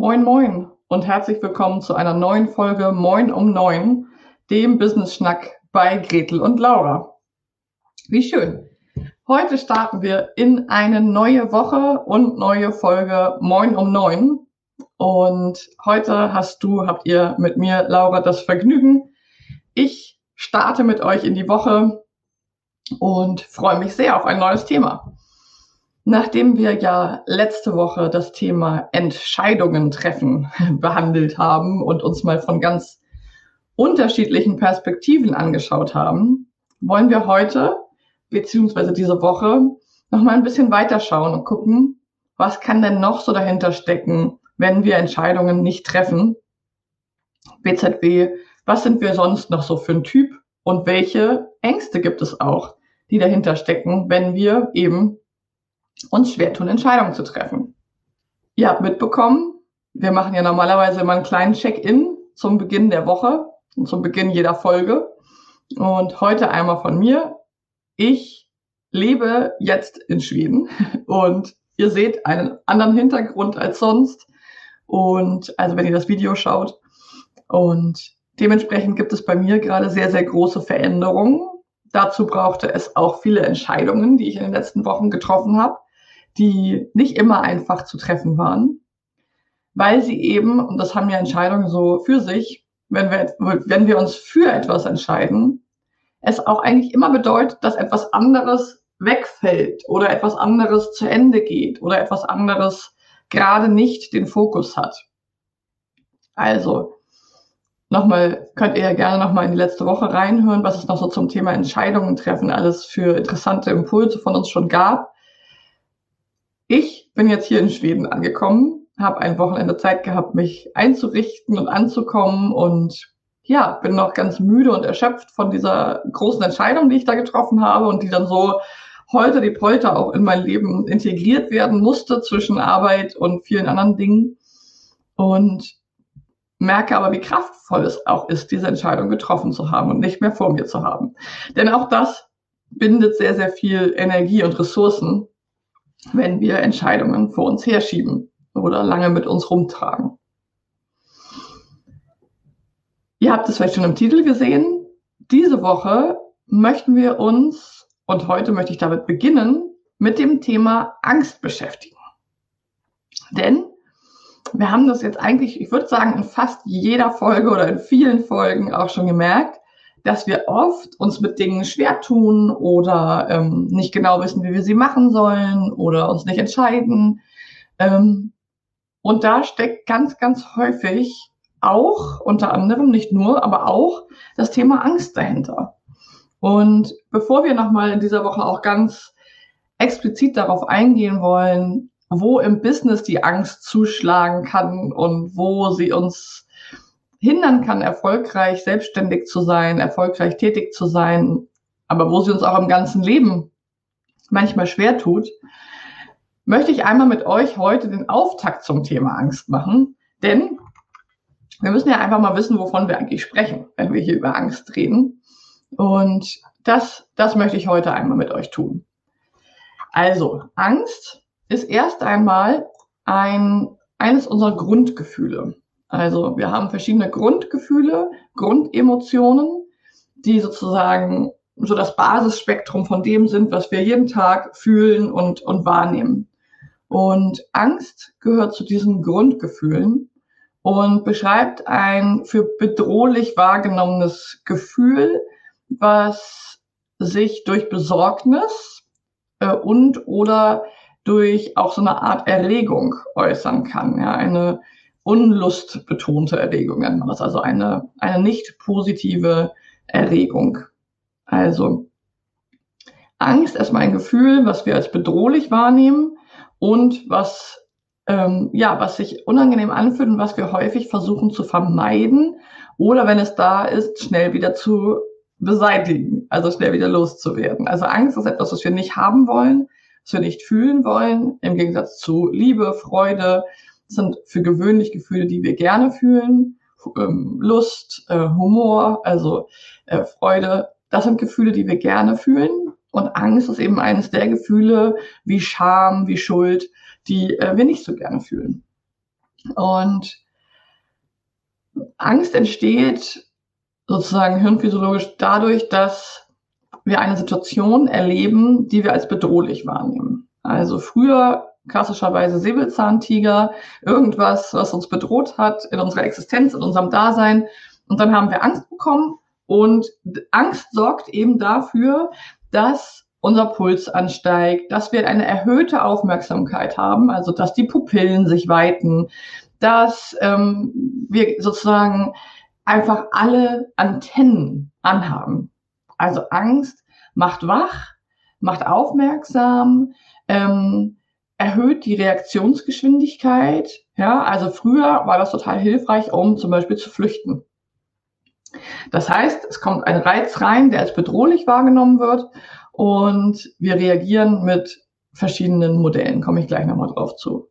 Moin, moin und herzlich willkommen zu einer neuen Folge Moin um Neun, dem Business Schnack bei Gretel und Laura. Wie schön. Heute starten wir in eine neue Woche und neue Folge Moin um Neun. Und heute hast du, habt ihr mit mir, Laura, das Vergnügen. Ich starte mit euch in die Woche und freue mich sehr auf ein neues Thema. Nachdem wir ja letzte Woche das Thema Entscheidungen treffen behandelt haben und uns mal von ganz unterschiedlichen Perspektiven angeschaut haben, wollen wir heute beziehungsweise diese Woche noch mal ein bisschen weiterschauen und gucken, was kann denn noch so dahinter stecken, wenn wir Entscheidungen nicht treffen. BZW, was sind wir sonst noch so für ein Typ und welche Ängste gibt es auch, die dahinter stecken, wenn wir eben uns schwer tun, Entscheidungen zu treffen. Ihr habt mitbekommen, wir machen ja normalerweise immer einen kleinen Check-in zum Beginn der Woche und zum Beginn jeder Folge. Und heute einmal von mir. Ich lebe jetzt in Schweden und ihr seht einen anderen Hintergrund als sonst. Und also wenn ihr das Video schaut. Und dementsprechend gibt es bei mir gerade sehr, sehr große Veränderungen. Dazu brauchte es auch viele Entscheidungen, die ich in den letzten Wochen getroffen habe die nicht immer einfach zu treffen waren, weil sie eben, und das haben ja Entscheidungen so für sich, wenn wir, wenn wir uns für etwas entscheiden, es auch eigentlich immer bedeutet, dass etwas anderes wegfällt oder etwas anderes zu Ende geht oder etwas anderes gerade nicht den Fokus hat. Also, nochmal, könnt ihr ja gerne nochmal in die letzte Woche reinhören, was es noch so zum Thema Entscheidungen treffen alles für interessante Impulse von uns schon gab. Ich bin jetzt hier in Schweden angekommen, habe ein Wochenende Zeit gehabt, mich einzurichten und anzukommen und ja, bin noch ganz müde und erschöpft von dieser großen Entscheidung, die ich da getroffen habe und die dann so heute die Polter auch in mein Leben integriert werden musste zwischen Arbeit und vielen anderen Dingen. Und merke aber, wie kraftvoll es auch ist, diese Entscheidung getroffen zu haben und nicht mehr vor mir zu haben. Denn auch das bindet sehr, sehr viel Energie und Ressourcen wenn wir Entscheidungen vor uns herschieben oder lange mit uns rumtragen. Ihr habt es vielleicht schon im Titel gesehen. Diese Woche möchten wir uns, und heute möchte ich damit beginnen, mit dem Thema Angst beschäftigen. Denn wir haben das jetzt eigentlich, ich würde sagen, in fast jeder Folge oder in vielen Folgen auch schon gemerkt, dass wir oft uns mit Dingen schwer tun oder ähm, nicht genau wissen, wie wir sie machen sollen oder uns nicht entscheiden. Ähm, und da steckt ganz, ganz häufig auch, unter anderem, nicht nur, aber auch das Thema Angst dahinter. Und bevor wir nochmal in dieser Woche auch ganz explizit darauf eingehen wollen, wo im Business die Angst zuschlagen kann und wo sie uns hindern kann, erfolgreich selbstständig zu sein, erfolgreich tätig zu sein, aber wo sie uns auch im ganzen Leben manchmal schwer tut, möchte ich einmal mit euch heute den Auftakt zum Thema Angst machen. Denn wir müssen ja einfach mal wissen, wovon wir eigentlich sprechen, wenn wir hier über Angst reden. Und das, das möchte ich heute einmal mit euch tun. Also, Angst ist erst einmal ein, eines unserer Grundgefühle. Also wir haben verschiedene Grundgefühle, Grundemotionen, die sozusagen so das Basisspektrum von dem sind, was wir jeden Tag fühlen und, und wahrnehmen. Und Angst gehört zu diesen Grundgefühlen. und beschreibt ein für bedrohlich wahrgenommenes Gefühl, was sich durch Besorgnis äh, und oder durch auch so eine Art Erregung äußern kann. Ja, eine unlustbetonte Erregung nennt man das, also eine, eine nicht positive Erregung. Also Angst erstmal ein Gefühl, was wir als bedrohlich wahrnehmen und was ähm, ja, was sich unangenehm anfühlt und was wir häufig versuchen zu vermeiden oder wenn es da ist, schnell wieder zu beseitigen, also schnell wieder loszuwerden. Also Angst ist etwas, was wir nicht haben wollen, was wir nicht fühlen wollen, im Gegensatz zu Liebe, Freude, sind für gewöhnlich Gefühle, die wir gerne fühlen, ähm, Lust, äh, Humor, also äh, Freude, das sind Gefühle, die wir gerne fühlen. Und Angst ist eben eines der Gefühle wie Scham, wie Schuld, die äh, wir nicht so gerne fühlen. Und Angst entsteht sozusagen hirnphysiologisch dadurch, dass wir eine Situation erleben, die wir als bedrohlich wahrnehmen. Also früher klassischerweise Säbelzahntiger, irgendwas, was uns bedroht hat in unserer Existenz, in unserem Dasein. Und dann haben wir Angst bekommen und Angst sorgt eben dafür, dass unser Puls ansteigt, dass wir eine erhöhte Aufmerksamkeit haben, also dass die Pupillen sich weiten, dass ähm, wir sozusagen einfach alle Antennen anhaben. Also Angst macht wach, macht aufmerksam, ähm, erhöht die Reaktionsgeschwindigkeit. Ja, also früher war das total hilfreich, um zum Beispiel zu flüchten. Das heißt, es kommt ein Reiz rein, der als bedrohlich wahrgenommen wird und wir reagieren mit verschiedenen Modellen, komme ich gleich nochmal drauf zu.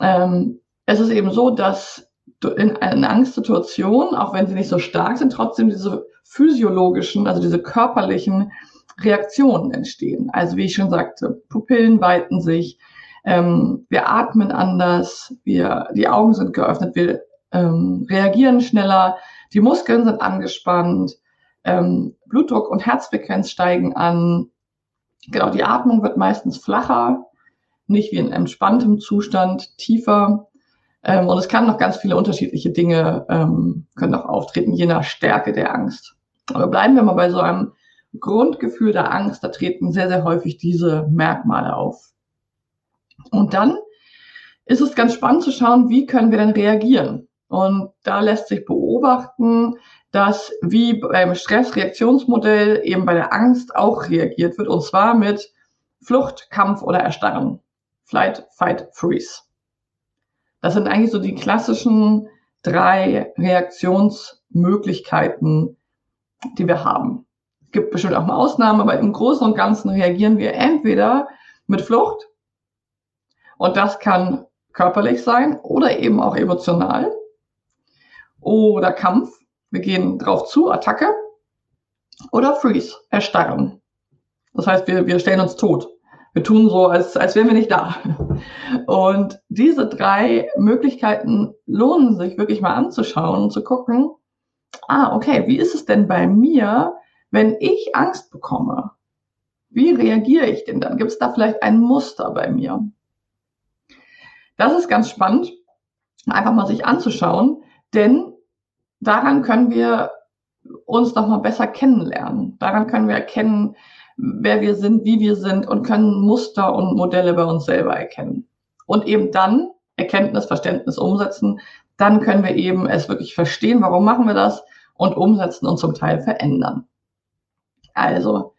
Ähm, es ist eben so, dass in einer Angstsituation, auch wenn sie nicht so stark sind, trotzdem diese physiologischen, also diese körperlichen Reaktionen entstehen. Also wie ich schon sagte, Pupillen weiten sich, ähm, wir atmen anders, wir, die Augen sind geöffnet, wir ähm, reagieren schneller, die Muskeln sind angespannt, ähm, Blutdruck und Herzfrequenz steigen an. Genau, die Atmung wird meistens flacher, nicht wie in entspanntem Zustand, tiefer. Ähm, und es kann noch ganz viele unterschiedliche Dinge ähm, können auch auftreten, je nach Stärke der Angst. Aber bleiben wir mal bei so einem Grundgefühl der Angst, da treten sehr, sehr häufig diese Merkmale auf. Und dann ist es ganz spannend zu schauen, wie können wir denn reagieren? Und da lässt sich beobachten, dass wie beim Stressreaktionsmodell eben bei der Angst auch reagiert wird, und zwar mit Flucht, Kampf oder Erstarren. Flight, Fight, Freeze. Das sind eigentlich so die klassischen drei Reaktionsmöglichkeiten, die wir haben. Es gibt bestimmt auch mal Ausnahmen, aber im Großen und Ganzen reagieren wir entweder mit Flucht, und das kann körperlich sein oder eben auch emotional, oder Kampf, wir gehen drauf zu, Attacke. Oder Freeze, erstarren. Das heißt, wir, wir stellen uns tot. Wir tun so, als, als wären wir nicht da. Und diese drei Möglichkeiten lohnen sich wirklich mal anzuschauen und zu gucken, ah, okay, wie ist es denn bei mir, wenn ich Angst bekomme? Wie reagiere ich denn dann? Gibt es da vielleicht ein Muster bei mir? Das ist ganz spannend, einfach mal sich anzuschauen, denn daran können wir uns noch mal besser kennenlernen. Daran können wir erkennen, wer wir sind, wie wir sind und können Muster und Modelle bei uns selber erkennen. Und eben dann Erkenntnis, Verständnis umsetzen. Dann können wir eben es wirklich verstehen, warum machen wir das und umsetzen und zum Teil verändern. Also,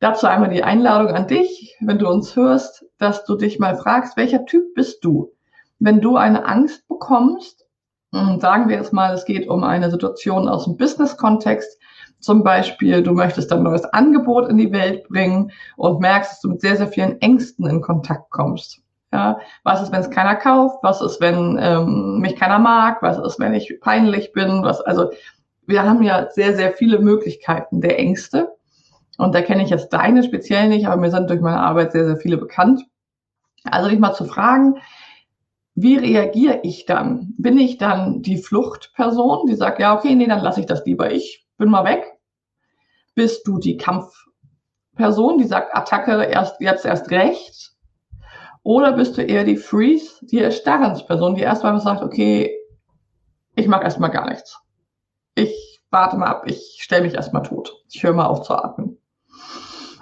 dazu einmal die Einladung an dich, wenn du uns hörst, dass du dich mal fragst, welcher Typ bist du? Wenn du eine Angst bekommst, hm, sagen wir jetzt mal, es geht um eine Situation aus dem Business-Kontext. Zum Beispiel, du möchtest ein neues Angebot in die Welt bringen und merkst, dass du mit sehr, sehr vielen Ängsten in Kontakt kommst. Ja, was ist, wenn es keiner kauft? Was ist, wenn ähm, mich keiner mag? Was ist, wenn ich peinlich bin? Was, also, wir haben ja sehr, sehr viele Möglichkeiten der Ängste. Und da kenne ich jetzt deine speziell nicht, aber mir sind durch meine Arbeit sehr, sehr viele bekannt. Also dich mal zu fragen, wie reagiere ich dann? Bin ich dann die Fluchtperson, die sagt, ja, okay, nee, dann lasse ich das lieber, ich bin mal weg? Bist du die Kampfperson, die sagt, Attacke erst jetzt erst recht? Oder bist du eher die Freeze, die Erstarrensperson, die erstmal sagt, okay, mache erstmal gar nichts. Ich warte mal ab, ich stelle mich erstmal tot. Ich höre mal auf zu atmen.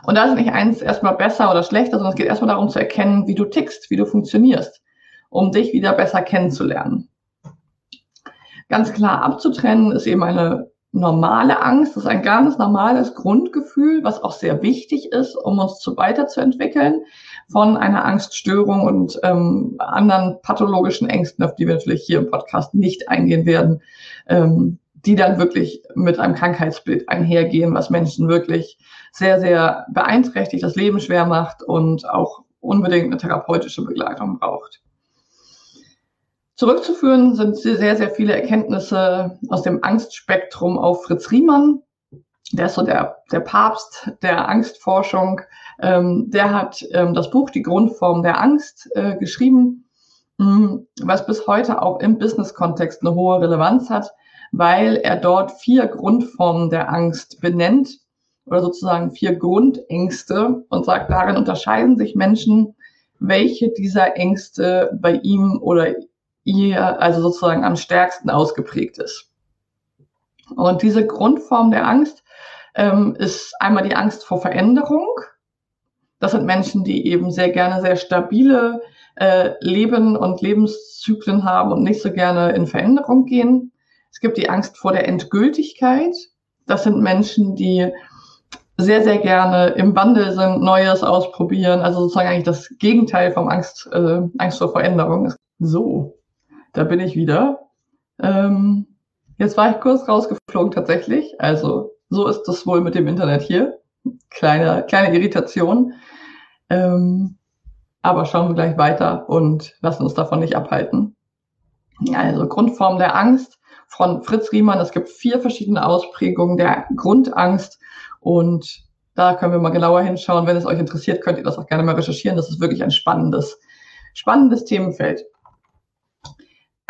Und da ist nicht eins erstmal besser oder schlechter, sondern es geht erstmal darum zu erkennen, wie du tickst, wie du funktionierst, um dich wieder besser kennenzulernen. Ganz klar abzutrennen ist eben eine normale Angst. Ist ein ganz normales Grundgefühl, was auch sehr wichtig ist, um uns zu weiterzuentwickeln von einer Angststörung und ähm, anderen pathologischen Ängsten, auf die wir natürlich hier im Podcast nicht eingehen werden, ähm, die dann wirklich mit einem Krankheitsbild einhergehen, was Menschen wirklich sehr, sehr beeinträchtigt, das Leben schwer macht und auch unbedingt eine therapeutische Begleitung braucht. Zurückzuführen sind sehr, sehr viele Erkenntnisse aus dem Angstspektrum auf Fritz Riemann. Der ist so der, der Papst der Angstforschung. Ähm, der hat ähm, das Buch Die Grundform der Angst äh, geschrieben, mh, mm, was bis heute auch im Business-Kontext eine hohe Relevanz hat, weil er dort vier Grundformen der Angst benennt oder sozusagen vier Grundängste und sagt, darin unterscheiden sich Menschen, welche dieser Ängste bei ihm oder ihr also sozusagen am stärksten ausgeprägt ist. Und diese Grundform der Angst ähm, ist einmal die Angst vor Veränderung. Das sind Menschen, die eben sehr gerne sehr stabile äh, Leben und Lebenszyklen haben und nicht so gerne in Veränderung gehen. Es gibt die Angst vor der Endgültigkeit. Das sind Menschen, die sehr, sehr gerne im Wandel sind, Neues ausprobieren. Also sozusagen eigentlich das Gegenteil vom Angst, äh, Angst vor Veränderung. So, da bin ich wieder. Ähm, jetzt war ich kurz rausgeflogen tatsächlich. Also so ist das wohl mit dem Internet hier. Kleine, kleine Irritation. Ähm, aber schauen wir gleich weiter und lassen uns davon nicht abhalten. Also Grundform der Angst von Fritz Riemann. Es gibt vier verschiedene Ausprägungen der Grundangst und da können wir mal genauer hinschauen. Wenn es euch interessiert, könnt ihr das auch gerne mal recherchieren. Das ist wirklich ein spannendes, spannendes Themenfeld.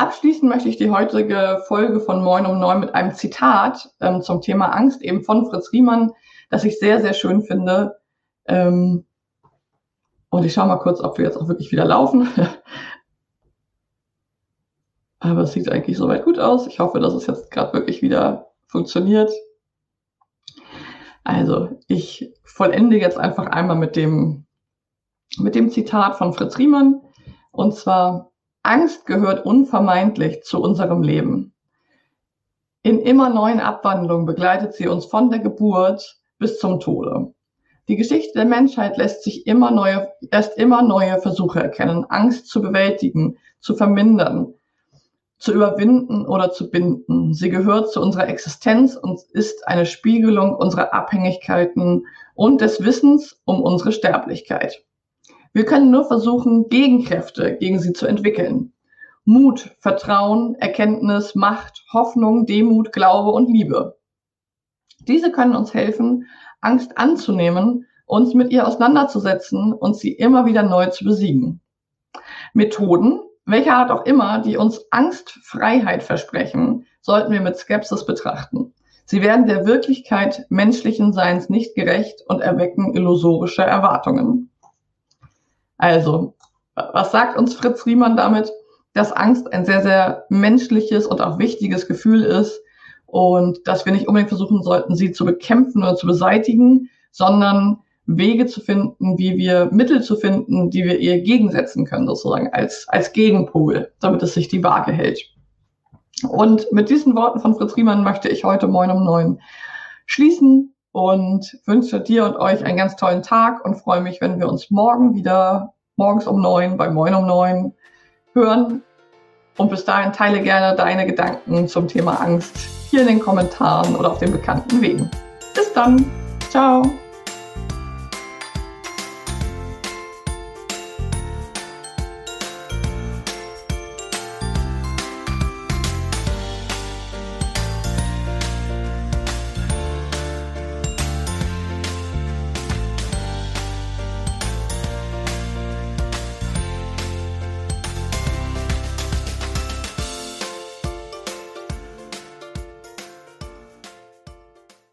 Abschließen möchte ich die heutige Folge von Moin um Neun mit einem Zitat ähm, zum Thema Angst, eben von Fritz Riemann, das ich sehr, sehr schön finde. Ähm, und ich schaue mal kurz, ob wir jetzt auch wirklich wieder laufen. Aber es sieht eigentlich soweit gut aus. Ich hoffe, dass es jetzt gerade wirklich wieder funktioniert. Also, ich vollende jetzt einfach einmal mit dem, mit dem Zitat von Fritz Riemann. Und zwar, Angst gehört unvermeidlich zu unserem Leben. In immer neuen Abwandlungen begleitet sie uns von der Geburt bis zum Tode. Die Geschichte der Menschheit lässt sich immer neue, lässt immer neue Versuche erkennen, Angst zu bewältigen, zu vermindern, zu überwinden oder zu binden. Sie gehört zu unserer Existenz und ist eine Spiegelung unserer Abhängigkeiten und des Wissens um unsere Sterblichkeit. Wir können nur versuchen, Gegenkräfte gegen sie zu entwickeln. Mut, Vertrauen, Erkenntnis, Macht, Hoffnung, Demut, Glaube und Liebe. Diese können uns helfen, Angst anzunehmen, uns mit ihr auseinanderzusetzen und sie immer wieder neu zu besiegen. Methoden, welcher Art auch immer, die uns Angstfreiheit versprechen, sollten wir mit Skepsis betrachten. Sie werden der Wirklichkeit menschlichen Seins nicht gerecht und erwecken illusorische Erwartungen. Also, was sagt uns Fritz Riemann damit? Dass Angst ein sehr, sehr menschliches und auch wichtiges Gefühl ist und dass wir nicht unbedingt versuchen sollten, sie zu bekämpfen oder zu beseitigen, sondern Wege zu finden, wie wir Mittel zu finden, die wir ihr gegensetzen können, sozusagen als, als Gegenpol, damit es sich die Waage hält. Und mit diesen Worten von Fritz Riemann möchte ich heute Moin um neun schließen und wünsche dir und euch einen ganz tollen Tag und freue mich, wenn wir uns morgen wieder morgens um neun bei Moin um neun hören. Und bis dahin teile gerne deine Gedanken zum Thema Angst hier in den Kommentaren oder auf den bekannten Wegen. Bis dann. Ciao.